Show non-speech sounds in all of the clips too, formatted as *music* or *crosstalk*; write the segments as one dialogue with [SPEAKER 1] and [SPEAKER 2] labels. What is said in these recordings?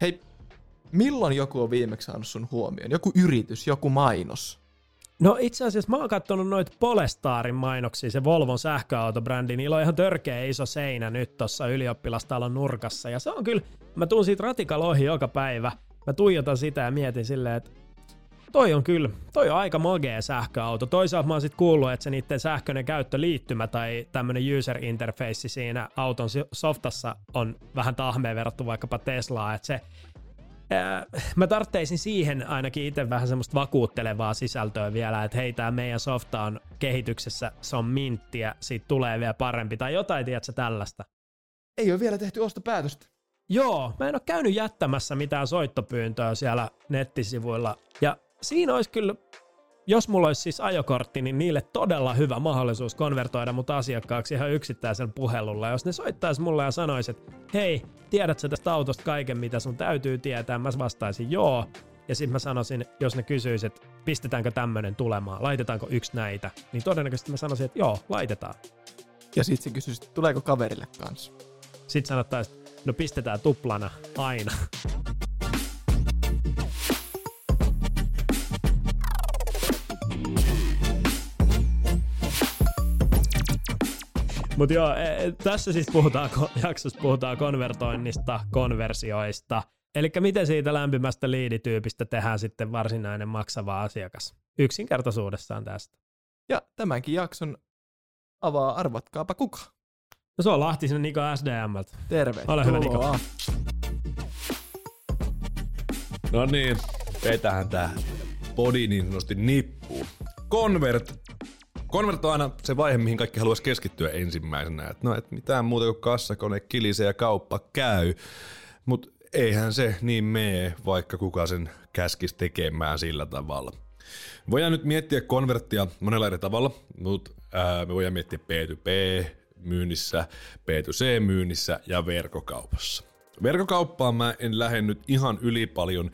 [SPEAKER 1] Hei, milloin joku on viimeksi saanut sun huomioon? Joku yritys, joku mainos?
[SPEAKER 2] No itse asiassa mä oon katsonut noita Polestarin mainoksia, se Volvon sähköautobrändi, niillä on ihan törkeä iso seinä nyt tuossa ylioppilastalon nurkassa. Ja se on kyllä, mä tuun siitä ratikalla ohi joka päivä. Mä tuijotan sitä ja mietin silleen, että toi on kyllä, toi on aika magea sähköauto. Toisaalta mä oon sit kuullut, että se niiden sähköinen käyttöliittymä tai tämmönen user interface siinä auton softassa on vähän tahmeen verrattu vaikkapa Teslaa, että se mä tartteisin siihen ainakin itse vähän semmoista vakuuttelevaa sisältöä vielä, että hei, tämä meidän softa on kehityksessä, se on minttiä, siitä tulee vielä parempi, tai jotain, tiedätkö, tällaista.
[SPEAKER 1] Ei ole vielä tehty ostopäätöstä.
[SPEAKER 2] Joo, mä en ole käynyt jättämässä mitään soittopyyntöä siellä nettisivuilla, ja siinä olisi kyllä jos mulla olisi siis ajokortti, niin niille todella hyvä mahdollisuus konvertoida mut asiakkaaksi ihan yksittäisen puhelulla. Jos ne soittaisi mulle ja sanoisi, että hei, tiedätkö tästä autosta kaiken, mitä sun täytyy tietää, mä vastaisin joo. Ja sitten mä sanoisin, jos ne kysyisivät, että pistetäänkö tämmönen tulemaan, laitetaanko yksi näitä, niin todennäköisesti mä sanoisin, että joo, laitetaan.
[SPEAKER 1] Ja sitten se kysyisi, tuleeko kaverille kanssa.
[SPEAKER 2] Sitten sanottaisiin, no pistetään tuplana aina. Mutta joo, e, e, tässä siis puhutaan, *laughs* jaksossa puhutaan konvertoinnista, konversioista. Eli miten siitä lämpimästä liidityypistä tehdään sitten varsinainen maksava asiakas. Yksinkertaisuudessaan tästä.
[SPEAKER 1] Ja tämänkin jakson avaa arvatkaapa kuka.
[SPEAKER 2] No se on Lahtisen Niko SDMltä.
[SPEAKER 1] Terve.
[SPEAKER 2] Ole hyvä Niko.
[SPEAKER 3] No niin, vetähän tää body niin sanotusti nippuu. Convert Convert on aina se vaihe, mihin kaikki haluaisi keskittyä ensimmäisenä. Et no, et mitään muuta kuin kassakone, kilise ja kauppa käy. Mutta eihän se niin mee, vaikka kuka sen käskisi tekemään sillä tavalla. Voidaan nyt miettiä konverttia monella eri tavalla, mutta me voidaan miettiä P2P myynnissä, P2C myynnissä ja verkkokaupassa. Verkkokauppaan mä en lähde nyt ihan yli paljon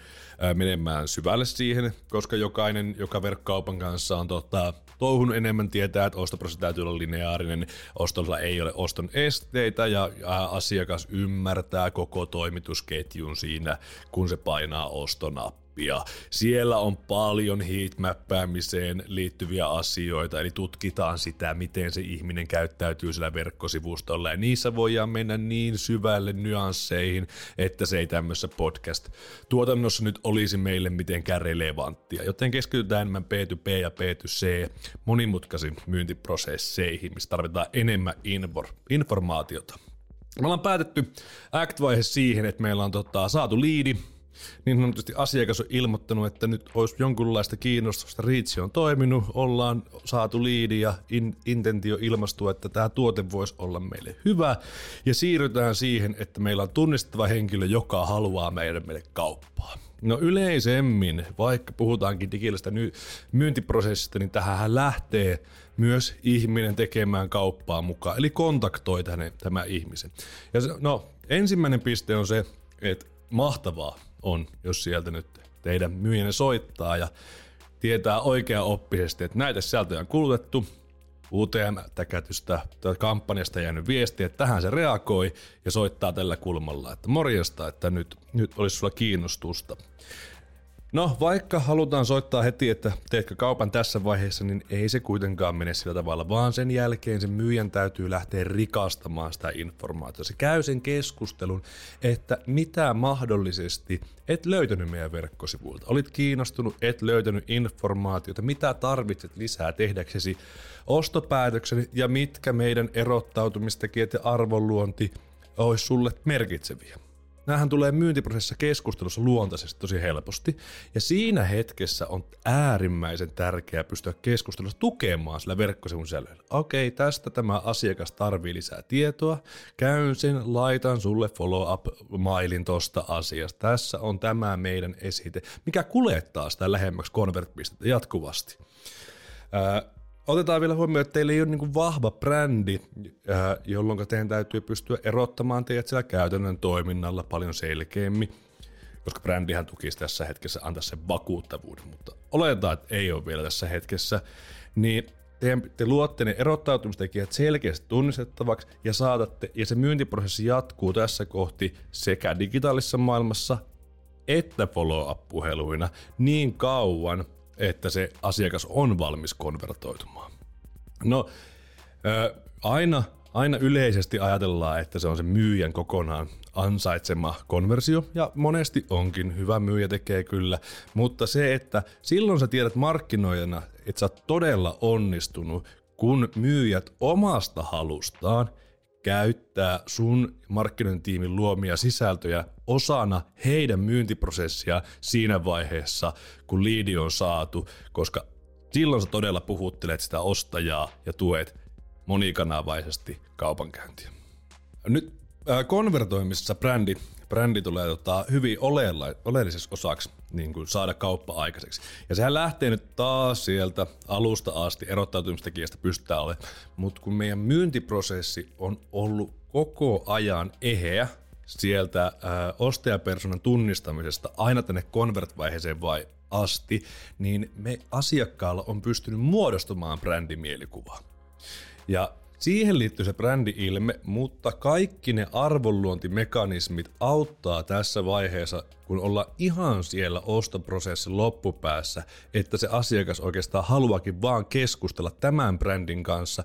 [SPEAKER 3] menemään syvälle siihen, koska jokainen, joka verkkokaupan kanssa on tota, touhun enemmän tietää, että ostoprosessi täytyy olla lineaarinen, ostolla ei ole oston esteitä ja asiakas ymmärtää koko toimitusketjun siinä, kun se painaa ostonappi oppia. Siellä on paljon heatmappäämiseen liittyviä asioita, eli tutkitaan sitä, miten se ihminen käyttäytyy sillä verkkosivustolla, ja niissä voidaan mennä niin syvälle nyansseihin, että se ei tämmöisessä podcast-tuotannossa nyt olisi meille mitenkään relevanttia. Joten keskitytään enemmän P2P ja P2C monimutkaisiin myyntiprosesseihin, missä tarvitaan enemmän informaatiota. Me ollaan päätetty Act-vaihe siihen, että meillä on tota, saatu liidi, niin sanotusti asiakas on ilmoittanut, että nyt olisi jonkunlaista kiinnostusta, Reach on toiminut, ollaan saatu liidi ja in, intentio ilmastua, että tämä tuote voisi olla meille hyvä, ja siirrytään siihen, että meillä on tunnistettava henkilö, joka haluaa meidän meille kauppaa. No yleisemmin, vaikka puhutaankin digilästä myyntiprosessista, niin tähän lähtee myös ihminen tekemään kauppaa mukaan, eli kontaktoi tänne, tämä ihmisen. Ja se, no, ensimmäinen piste on se, että mahtavaa, on, jos sieltä nyt teidän myyjänne soittaa ja tietää oikea oppisesti, että näitä sisältöjä on kulutettu, UTM-täkätystä kampanjasta jäänyt viesti, että tähän se reagoi ja soittaa tällä kulmalla, että morjesta, että nyt, nyt olisi sulla kiinnostusta. No, vaikka halutaan soittaa heti, että teetkö kaupan tässä vaiheessa, niin ei se kuitenkaan mene sillä tavalla, vaan sen jälkeen sen myyjän täytyy lähteä rikastamaan sitä informaatiota. Se käy sen keskustelun, että mitä mahdollisesti et löytänyt meidän verkkosivuilta. Olit kiinnostunut, et löytänyt informaatiota, mitä tarvitset lisää tehdäksesi ostopäätöksen ja mitkä meidän erottautumistekijät ja arvonluonti olisi sulle merkitseviä. Näähän tulee myyntiprosessissa keskustelussa luontaisesti tosi helposti. Ja siinä hetkessä on äärimmäisen tärkeää pystyä keskustelussa tukemaan sillä verkkosivun sisällöllä. Okei, tästä tämä asiakas tarvii lisää tietoa. Käyn sen, laitan sulle follow-up-mailin tosta asiasta. Tässä on tämä meidän esite, mikä kulettaa sitä lähemmäksi convert jatkuvasti. Otetaan vielä huomioon, että teillä ei ole niin vahva brändi, äh, jolloin teidän täytyy pystyä erottamaan teidät siellä käytännön toiminnalla paljon selkeämmin, koska brändihän tukisi tässä hetkessä antaa sen vakuuttavuuden, mutta oletetaan, että ei ole vielä tässä hetkessä, niin te, te luotte ne erottautumistekijät selkeästi tunnistettavaksi ja saatatte, ja se myyntiprosessi jatkuu tässä kohti sekä digitaalisessa maailmassa että follow-up-puheluina niin kauan, että se asiakas on valmis konvertoitumaan. No, aina, aina yleisesti ajatellaan, että se on se myyjän kokonaan ansaitsema konversio, ja monesti onkin, hyvä myyjä tekee kyllä, mutta se, että silloin sä tiedät markkinoijana, että sä oot todella onnistunut, kun myyjät omasta halustaan käyttää sun markkinointiimin luomia sisältöjä osana heidän myyntiprosessia siinä vaiheessa, kun liidi on saatu, koska silloin sä todella puhuttelet sitä ostajaa ja tuet monikanavaisesti kaupankäyntiä. Nyt äh, konvertoimisessa brändi, brändi tulee tota, hyvin oleella, oleelliseksi osaksi niin kuin saada kauppa aikaiseksi. Ja sehän lähtee nyt taas sieltä alusta asti erottautumistekijästä pystytään olemaan. Mutta kun meidän myyntiprosessi on ollut koko ajan eheä sieltä äh, ostajapersonan tunnistamisesta aina tänne convert-vaiheeseen vai asti, niin me asiakkaalla on pystynyt muodostumaan brändimielikuvaa. Ja Siihen liittyy se brändi-ilme, mutta kaikki ne arvonluontimekanismit auttaa tässä vaiheessa, kun ollaan ihan siellä ostoprosessin loppupäässä, että se asiakas oikeastaan haluakin vaan keskustella tämän brändin kanssa,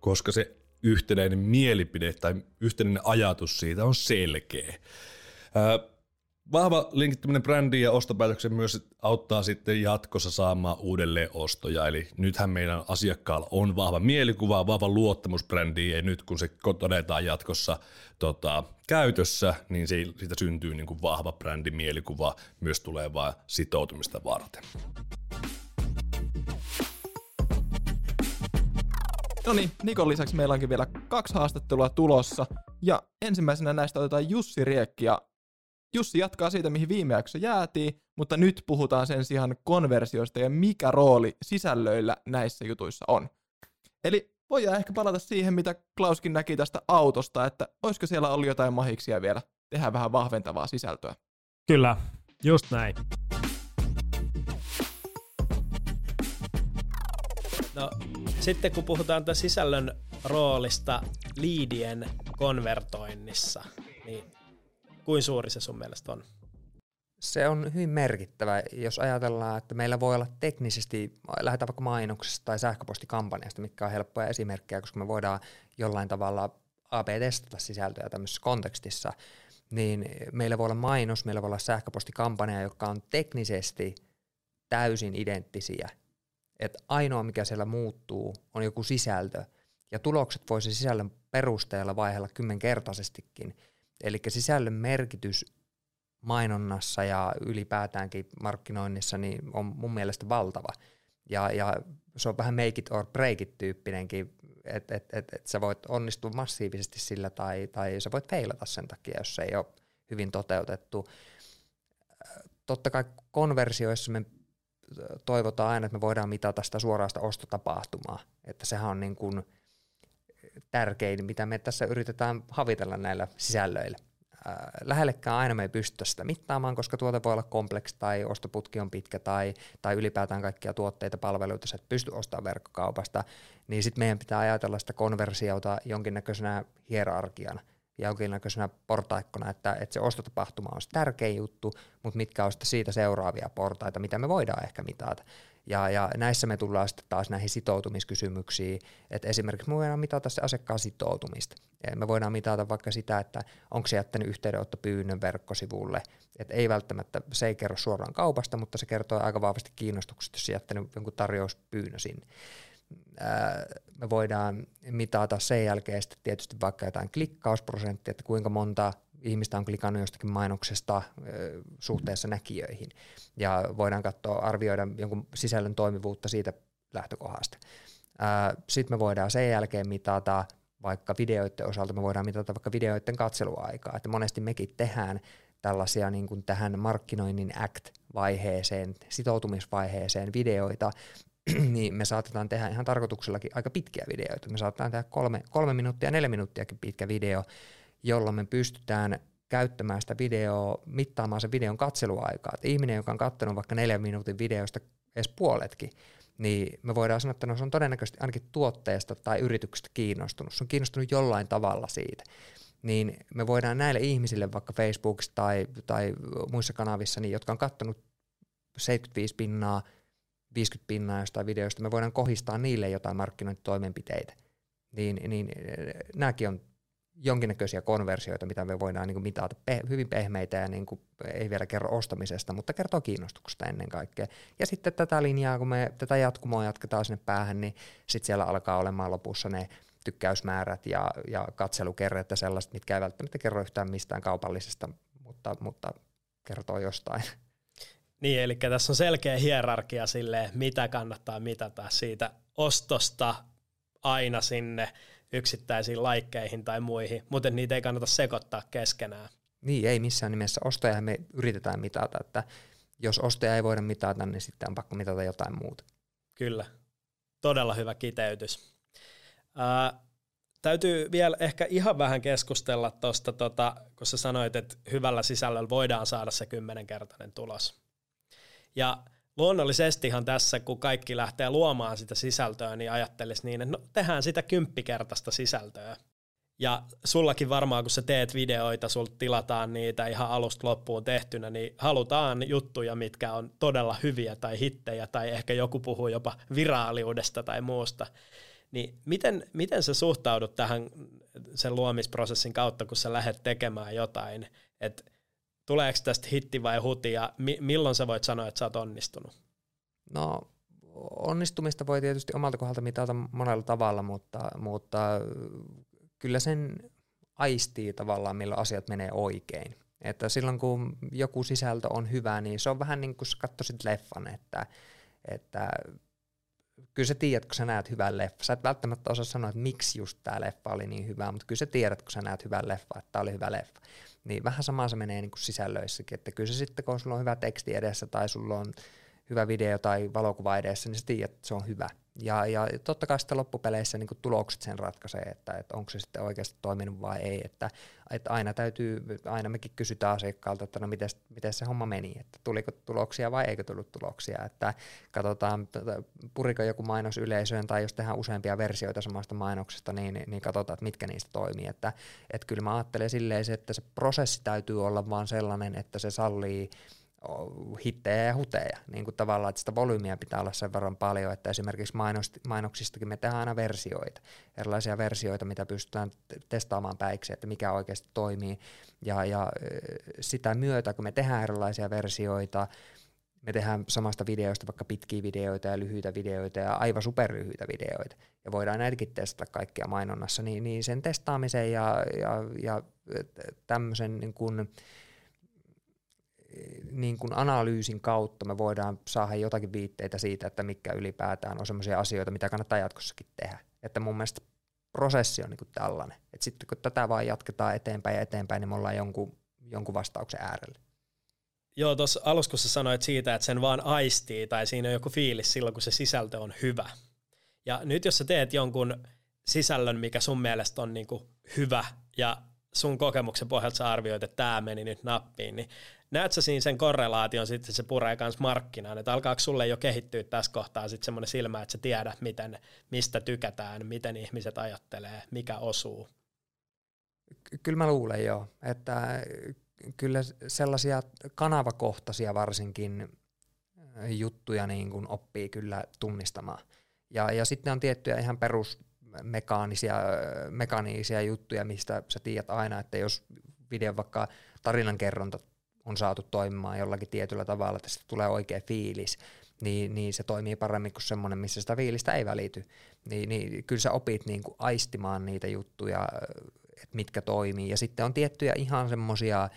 [SPEAKER 3] koska se yhtenäinen mielipide tai yhtenäinen ajatus siitä on selkeä. Vahva linkittyminen brändiin ja ostopäätöksen myös auttaa sitten jatkossa saamaan uudelleen ostoja. Eli nythän meidän asiakkaalla on vahva mielikuva, vahva luottamus brändiin ja nyt kun se todetaan jatkossa tota, käytössä, niin siitä syntyy niin kuin vahva brändimielikuva myös tulevaa sitoutumista varten.
[SPEAKER 1] No niin, Nikon lisäksi meillä onkin vielä kaksi haastattelua tulossa. Ja ensimmäisenä näistä otetaan Jussi Riekki ja Jussi jatkaa siitä, mihin viime jakso jäätiin, mutta nyt puhutaan sen sijaan konversioista ja mikä rooli sisällöillä näissä jutuissa on. Eli voidaan ehkä palata siihen, mitä Klauskin näki tästä autosta, että olisiko siellä ollut jotain mahiksia vielä tehdä vähän vahventavaa sisältöä.
[SPEAKER 2] Kyllä, just näin. No, sitten kun puhutaan tämän sisällön roolista liidien konvertoinnissa, kuin suuri se sun mielestä on?
[SPEAKER 4] Se on hyvin merkittävä, jos ajatellaan, että meillä voi olla teknisesti, lähdetään vaikka mainoksesta tai sähköpostikampanjasta, mitkä on helppoja esimerkkejä, koska me voidaan jollain tavalla AB-testata sisältöjä tämmöisessä kontekstissa, niin meillä voi olla mainos, meillä voi olla sähköpostikampanja, joka on teknisesti täysin identtisiä. Et ainoa, mikä siellä muuttuu, on joku sisältö, ja tulokset voisi sisällön perusteella vaihella kymmenkertaisestikin – Eli sisällön merkitys mainonnassa ja ylipäätäänkin markkinoinnissa niin on mun mielestä valtava. Ja, ja se on vähän make it or break it tyyppinenkin, että et, et, et sä voit onnistua massiivisesti sillä tai, tai sä voit feilata sen takia, jos se ei ole hyvin toteutettu. Totta kai konversioissa me toivotaan aina, että me voidaan mitata sitä suoraista ostotapahtumaa, että sehän on niin kuin – tärkein, mitä me tässä yritetään havitella näillä sisällöillä. Lähellekään aina me ei pystytä sitä mittaamaan, koska tuote voi olla kompleksi tai ostoputki on pitkä tai, tai ylipäätään kaikkia tuotteita, palveluita, sä et pysty ostamaan verkkokaupasta, niin sitten meidän pitää ajatella sitä konversiota jonkinnäköisenä hierarkiana ja jonkinnäköisenä portaikkona, että, että se ostotapahtuma on se tärkein juttu, mutta mitkä on siitä seuraavia portaita, mitä me voidaan ehkä mitata. Ja, ja näissä me tullaan sitten taas näihin sitoutumiskysymyksiin, että esimerkiksi me voidaan mitata se asiakkaan sitoutumista. Me voidaan mitata vaikka sitä, että onko se jättänyt yhteydenottopyynnön verkkosivulle, että ei välttämättä, se ei kerro suoraan kaupasta, mutta se kertoo aika vahvasti kiinnostuksesta, jos se jättänyt jonkun tarjouspyynnön sinne. Me voidaan mitata sen jälkeen sitten tietysti vaikka jotain klikkausprosenttia, että kuinka monta ihmistä on klikannut jostakin mainoksesta suhteessa näkijöihin. Ja voidaan katsoa, arvioida jonkun sisällön toimivuutta siitä lähtökohdasta. Sitten me voidaan sen jälkeen mitata vaikka videoiden osalta, me voidaan mitata vaikka videoiden katseluaikaa. Että monesti mekin tehdään tällaisia niin kuin tähän markkinoinnin act-vaiheeseen, sitoutumisvaiheeseen videoita, *clears throat* niin me saatetaan tehdä ihan tarkoituksellakin aika pitkiä videoita. Me saatetaan tehdä kolme, kolme minuuttia, neljä minuuttiakin pitkä video, jolla me pystytään käyttämään sitä videoa, mittaamaan sen videon katseluaikaa. Et ihminen, joka on katsonut vaikka neljän minuutin videosta edes puoletkin, niin me voidaan sanoa, että no se on todennäköisesti ainakin tuotteesta tai yrityksestä kiinnostunut. Se on kiinnostunut jollain tavalla siitä. niin me voidaan näille ihmisille vaikka Facebookissa tai, tai muissa kanavissa, niin, jotka on kattonut 75 pinnaa, 50 pinnaa jostain videosta, me voidaan kohistaa niille jotain markkinointitoimenpiteitä. Niin, niin nämäkin on jonkinnäköisiä konversioita, mitä me voidaan niin mitata, pe- hyvin pehmeitä ja niin kuin, ei vielä kerro ostamisesta, mutta kertoo kiinnostuksesta ennen kaikkea. Ja sitten tätä linjaa, kun me tätä jatkumoa jatketaan sinne päähän, niin sitten siellä alkaa olemaan lopussa ne tykkäysmäärät ja, ja katselukerret ja sellaiset, mitkä ei välttämättä kerro yhtään mistään kaupallisesta, mutta, mutta kertoo jostain.
[SPEAKER 2] Niin, eli tässä on selkeä hierarkia sille, mitä kannattaa mitata siitä ostosta aina sinne yksittäisiin laikkeihin tai muihin, mutta niitä ei kannata sekoittaa keskenään.
[SPEAKER 4] Niin, ei missään nimessä. Ostoja me yritetään mitata, että jos ostaja ei voida mitata, niin sitten on pakko mitata jotain muuta.
[SPEAKER 2] Kyllä, todella hyvä kiteytys. Ää, täytyy vielä ehkä ihan vähän keskustella tuosta, tota, kun sä sanoit, että hyvällä sisällöllä voidaan saada se kymmenenkertainen tulos. Ja luonnollisestihan tässä, kun kaikki lähtee luomaan sitä sisältöä, niin ajattelisi niin, että no, tehdään sitä kymppikertaista sisältöä. Ja sullakin varmaan, kun sä teet videoita, sulta tilataan niitä ihan alusta loppuun tehtynä, niin halutaan juttuja, mitkä on todella hyviä tai hittejä, tai ehkä joku puhuu jopa viraaliudesta tai muusta. Niin miten, miten sä suhtaudut tähän sen luomisprosessin kautta, kun sä lähdet tekemään jotain, että tuleeko tästä hitti vai huti ja mi- milloin sä voit sanoa, että sä oot onnistunut?
[SPEAKER 4] No onnistumista voi tietysti omalta kohdalta mitata monella tavalla, mutta, mutta kyllä sen aistii tavallaan, milloin asiat menee oikein. Että silloin kun joku sisältö on hyvä, niin se on vähän niin kuin sä katsoisit leffan, että, että kyllä sä tiedät, kun sä näet hyvän leffa. Sä et välttämättä osaa sanoa, että miksi just tämä leffa oli niin hyvä, mutta kyllä sä tiedät, kun sä näet hyvän leffa, että tämä oli hyvä leffa. Niin vähän samaa se menee niin kuin sisällöissäkin, että kyllä se sitten, kun sulla on hyvä teksti edessä tai sulla on hyvä video tai valokuva edessä, niin sä tiedät, että se on hyvä. Ja, ja totta kai sitten loppupeleissä niin tulokset sen ratkaisee, että, että onko se sitten oikeasti toiminut vai ei. Että, että aina täytyy, aina mekin kysytään asiakkaalta, että no miten, miten se homma meni, että tuliko tuloksia vai eikö tullut tuloksia. Että katsotaan, puriko joku mainos yleisöön tai jos tehdään useampia versioita samasta mainoksesta, niin, niin katsotaan, että mitkä niistä toimii. Että, että kyllä mä ajattelen silleen, että se prosessi täytyy olla vaan sellainen, että se sallii hittejä ja huteja, niin kuin tavallaan, että sitä volyymiä pitää olla sen verran paljon, että esimerkiksi mainoksistakin me tehdään aina versioita, erilaisia versioita, mitä pystytään testaamaan päiksi, että mikä oikeasti toimii, ja, ja sitä myötä, kun me tehdään erilaisia versioita, me tehdään samasta videosta vaikka pitkiä videoita ja lyhyitä videoita ja aivan superlyhyitä videoita, ja voidaan näitäkin testata kaikkia mainonnassa, niin, niin sen testaamisen ja, ja, ja tämmöisen niin kuin, niin kuin analyysin kautta me voidaan saada jotakin viitteitä siitä, että mikä ylipäätään on sellaisia asioita, mitä kannattaa jatkossakin tehdä. Että mun mielestä prosessi on niin kuin tällainen. Että sitten kun tätä vaan jatketaan eteenpäin ja eteenpäin, niin me ollaan jonkun, jonkun vastauksen äärellä.
[SPEAKER 2] Joo, tuossa alussa kun sä sanoit siitä, että sen vaan aistii tai siinä on joku fiilis silloin, kun se sisältö on hyvä. Ja nyt jos sä teet jonkun sisällön, mikä sun mielestä on niin kuin hyvä ja sun kokemuksen pohjalta sä arvioit, että tämä meni nyt nappiin, niin näet sä siinä sen korrelaation sitten se puree kanssa markkinaan, että alkaako sulle jo kehittyä tässä kohtaa sitten semmoinen silmä, että sä tiedät, miten, mistä tykätään, miten ihmiset ajattelee, mikä osuu?
[SPEAKER 4] Kyllä mä luulen jo, että kyllä sellaisia kanavakohtaisia varsinkin juttuja niin kuin oppii kyllä tunnistamaan. Ja, ja sitten on tiettyjä ihan perus mekaanisia, mekaanisia juttuja, mistä sä tiedät aina, että jos video vaikka tarinankerronta on saatu toimimaan jollakin tietyllä tavalla, että siitä tulee oikea fiilis, niin, niin se toimii paremmin kuin semmoinen, missä sitä fiilistä ei välity. Niin, niin kyllä sä opit niin kuin aistimaan niitä juttuja, että mitkä toimii. Ja sitten on tiettyjä ihan semmoisia,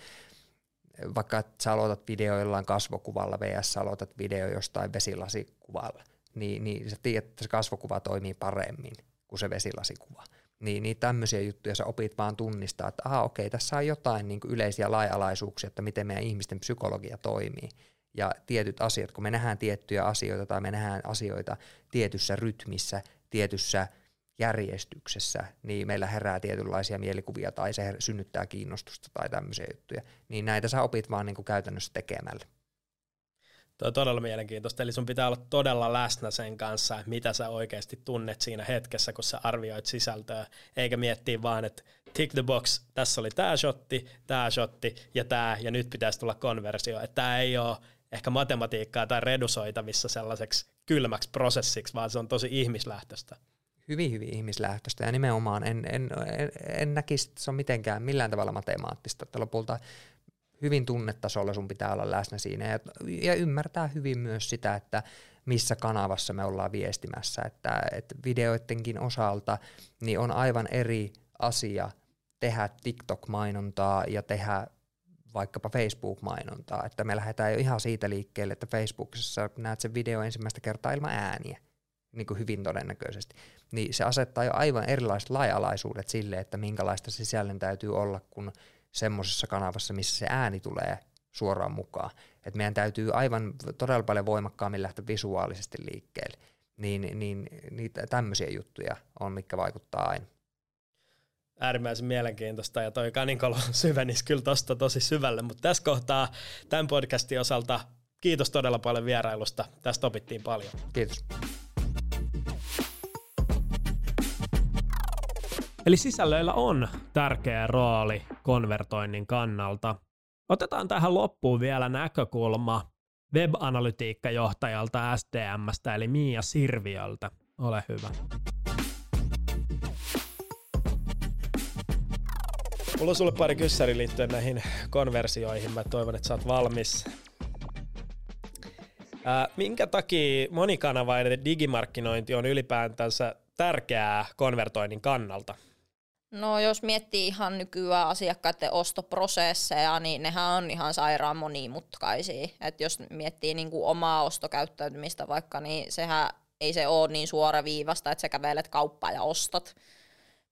[SPEAKER 4] vaikka sä aloitat video jollain kasvokuvalla vs. aloitat video jostain vesilasikuvalla, niin, niin sä tiedät, että se kasvokuva toimii paremmin kuin se vesilasikuva. Niin, niin tämmöisiä juttuja sä opit vaan tunnistaa, että aha okei, tässä on jotain niin kuin yleisiä laajalaisuuksia, että miten meidän ihmisten psykologia toimii. Ja tietyt asiat, kun me nähdään tiettyjä asioita tai me nähdään asioita tietyssä rytmissä, tietyssä järjestyksessä, niin meillä herää tietynlaisia mielikuvia tai se synnyttää kiinnostusta tai tämmöisiä juttuja. Niin näitä sä opit vaan niin kuin käytännössä tekemällä.
[SPEAKER 2] Tuo on todella mielenkiintoista, eli sun pitää olla todella läsnä sen kanssa, mitä sä oikeasti tunnet siinä hetkessä, kun sä arvioit sisältöä, eikä miettiä vaan, että tick the box, tässä oli tämä shotti, tämä shotti ja tämä, ja nyt pitäisi tulla konversio. Että tämä ei ole ehkä matematiikkaa tai redusoitavissa sellaiseksi kylmäksi prosessiksi, vaan se on tosi ihmislähtöistä.
[SPEAKER 4] Hyvin, hyvin ihmislähtöistä ja nimenomaan en, en, en, en näkisi, että se on mitenkään millään tavalla matemaattista, että lopulta hyvin tunnetasolla sun pitää olla läsnä siinä ja, ja ymmärtää hyvin myös sitä, että missä kanavassa me ollaan viestimässä, että, että videoidenkin osalta niin on aivan eri asia tehdä TikTok-mainontaa ja tehdä vaikkapa Facebook-mainontaa, että me lähdetään jo ihan siitä liikkeelle, että Facebookissa näet sen video ensimmäistä kertaa ilman ääniä, niin kuin hyvin todennäköisesti, niin se asettaa jo aivan erilaiset laajalaisuudet sille, että minkälaista sisällön täytyy olla, kun semmoisessa kanavassa, missä se ääni tulee suoraan mukaan. Et meidän täytyy aivan todella paljon voimakkaammin lähteä visuaalisesti liikkeelle. Niin, niin niitä tämmöisiä juttuja on, mikä vaikuttaa aina.
[SPEAKER 2] Äärimmäisen mielenkiintoista ja toi Kaninkolo syvenisi kyllä tosta tosi syvälle, mutta tässä kohtaa tämän podcastin osalta kiitos todella paljon vierailusta. Tästä opittiin paljon.
[SPEAKER 4] Kiitos.
[SPEAKER 2] Eli sisällöillä on tärkeä rooli konvertoinnin kannalta. Otetaan tähän loppuun vielä näkökulma web-analytiikkajohtajalta SDMstä eli Mia Sirviöltä. Ole hyvä. Mulla on sulle pari kyssäri liittyen näihin konversioihin. Mä toivon, että sä oot valmis. Ää, minkä takia monikanavainen digimarkkinointi on ylipäätänsä tärkeää konvertoinnin kannalta?
[SPEAKER 5] No jos miettii ihan nykyään asiakkaiden ostoprosesseja, niin nehän on ihan sairaan monimutkaisia. Et jos miettii niin kuin omaa ostokäyttäytymistä vaikka, niin sehän ei se ole niin suoraviivasta, että sä kävelet kauppaan ja ostat,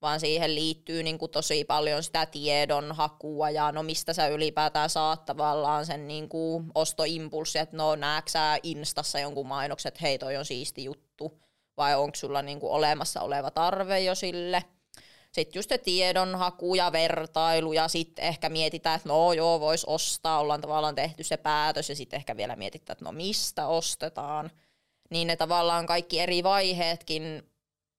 [SPEAKER 5] vaan siihen liittyy niin kuin tosi paljon sitä tiedon hakua ja no mistä sä ylipäätään saat tavallaan sen niin kuin ostoimpulssi, että no näetkö sä Instassa jonkun mainokset, hei toi on siisti juttu, vai onko sulla niin kuin olemassa oleva tarve jo sille – sitten just se tiedonhaku ja vertailu ja sitten ehkä mietitään, että no joo, voisi ostaa, ollaan tavallaan tehty se päätös ja sitten ehkä vielä mietitään, että no mistä ostetaan. Niin ne tavallaan kaikki eri vaiheetkin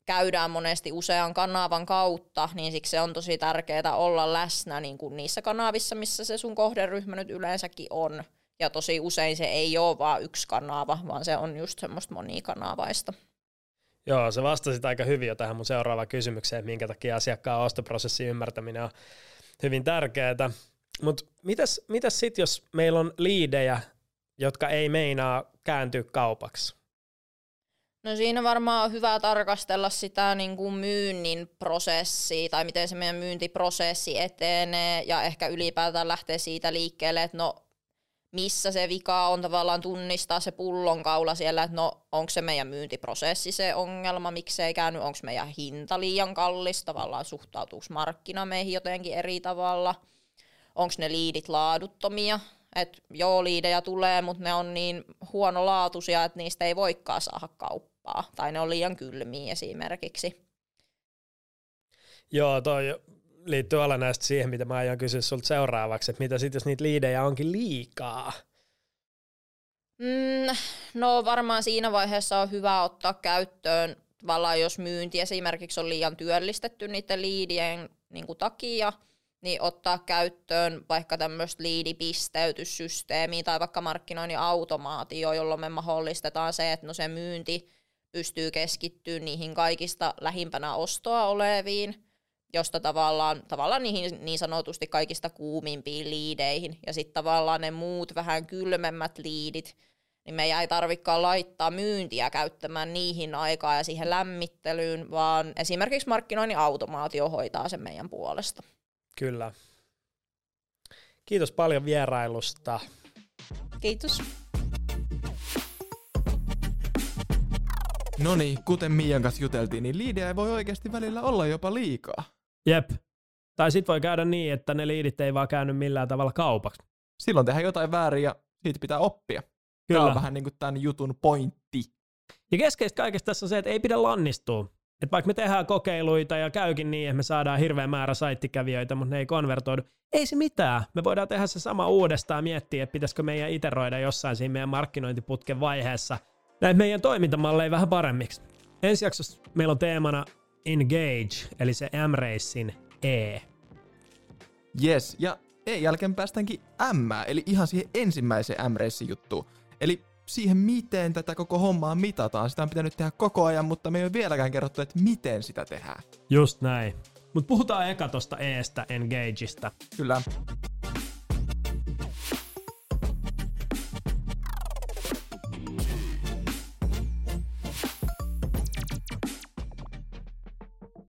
[SPEAKER 5] käydään monesti usean kanavan kautta, niin siksi se on tosi tärkeää olla läsnä niin kuin niissä kanavissa, missä se sun kohderyhmä nyt yleensäkin on. Ja tosi usein se ei ole vain yksi kanava, vaan se on just semmoista monikanavaista.
[SPEAKER 2] Joo, se vastasit aika hyvin jo tähän mun seuraavaan kysymykseen, minkä takia asiakkaan ostoprosessin ymmärtäminen on hyvin tärkeää. Mutta mitäs, mitäs sitten, jos meillä on liidejä, jotka ei meinaa kääntyä kaupaksi?
[SPEAKER 5] No siinä varmaan on hyvä tarkastella sitä niin kuin myynnin prosessia tai miten se meidän myyntiprosessi etenee ja ehkä ylipäätään lähtee siitä liikkeelle, että no missä se vika on tavallaan tunnistaa se pullonkaula siellä, että no onko se meidän myyntiprosessi se ongelma, miksei käynyt, onko meidän hinta liian kallis, tavallaan suhtautuuko markkina meihin jotenkin eri tavalla, onko ne liidit laaduttomia, että joo liidejä tulee, mutta ne on niin huonolaatuisia, että niistä ei voikaan saada kauppaa, tai ne on liian kylmiä esimerkiksi.
[SPEAKER 2] Joo, toi liittyy olennaisesti siihen, mitä mä aion kysyä sulta seuraavaksi, että mitä sitten, jos niitä liidejä onkin liikaa?
[SPEAKER 5] Mm, no varmaan siinä vaiheessa on hyvä ottaa käyttöön, tavallaan jos myynti esimerkiksi on liian työllistetty niiden liidien niin kuin takia, niin ottaa käyttöön vaikka tämmöistä liidipisteytyssysteemiä tai vaikka markkinoinnin automaatio, jolloin me mahdollistetaan se, että no se myynti pystyy keskittyä niihin kaikista lähimpänä ostoa oleviin – josta tavallaan, tavallaan niihin niin sanotusti kaikista kuumimpiin liideihin. Ja sitten tavallaan ne muut vähän kylmemmät liidit, niin me ei tarvikaan laittaa myyntiä käyttämään niihin aikaa ja siihen lämmittelyyn, vaan esimerkiksi markkinoinnin automaatio hoitaa sen meidän puolesta.
[SPEAKER 2] Kyllä. Kiitos paljon vierailusta.
[SPEAKER 5] Kiitos.
[SPEAKER 1] No niin, kuten Mian kanssa juteltiin, niin liidejä voi oikeasti välillä olla jopa liikaa.
[SPEAKER 2] Jep. Tai sitten voi käydä niin, että ne liidit ei vaan käynyt millään tavalla kaupaksi.
[SPEAKER 1] Silloin tehdään jotain väärin ja siitä pitää oppia. Kyllä. Tämä on vähän niin kuin tämän jutun pointti.
[SPEAKER 2] Ja keskeistä kaikesta tässä on se, että ei pidä lannistua. Että vaikka me tehdään kokeiluita ja käykin niin, että me saadaan hirveä määrä saittikävijöitä, mutta ne ei konvertoidu, ei se mitään. Me voidaan tehdä se sama uudestaan ja miettiä, että pitäisikö meidän iteroida jossain siinä meidän markkinointiputken vaiheessa näitä meidän toimintamalleja vähän paremmiksi. Ensi jaksossa meillä on teemana Engage, eli se M-Racein E.
[SPEAKER 1] Yes, ja E jälkeen päästäänkin M, eli ihan siihen ensimmäiseen m juttuun. Eli siihen, miten tätä koko hommaa mitataan. Sitä on pitänyt tehdä koko ajan, mutta me ei ole vieläkään kerrottu, että miten sitä tehdään.
[SPEAKER 2] Just näin. Mutta puhutaan eka tosta Estä, Engageista.
[SPEAKER 1] Kyllä.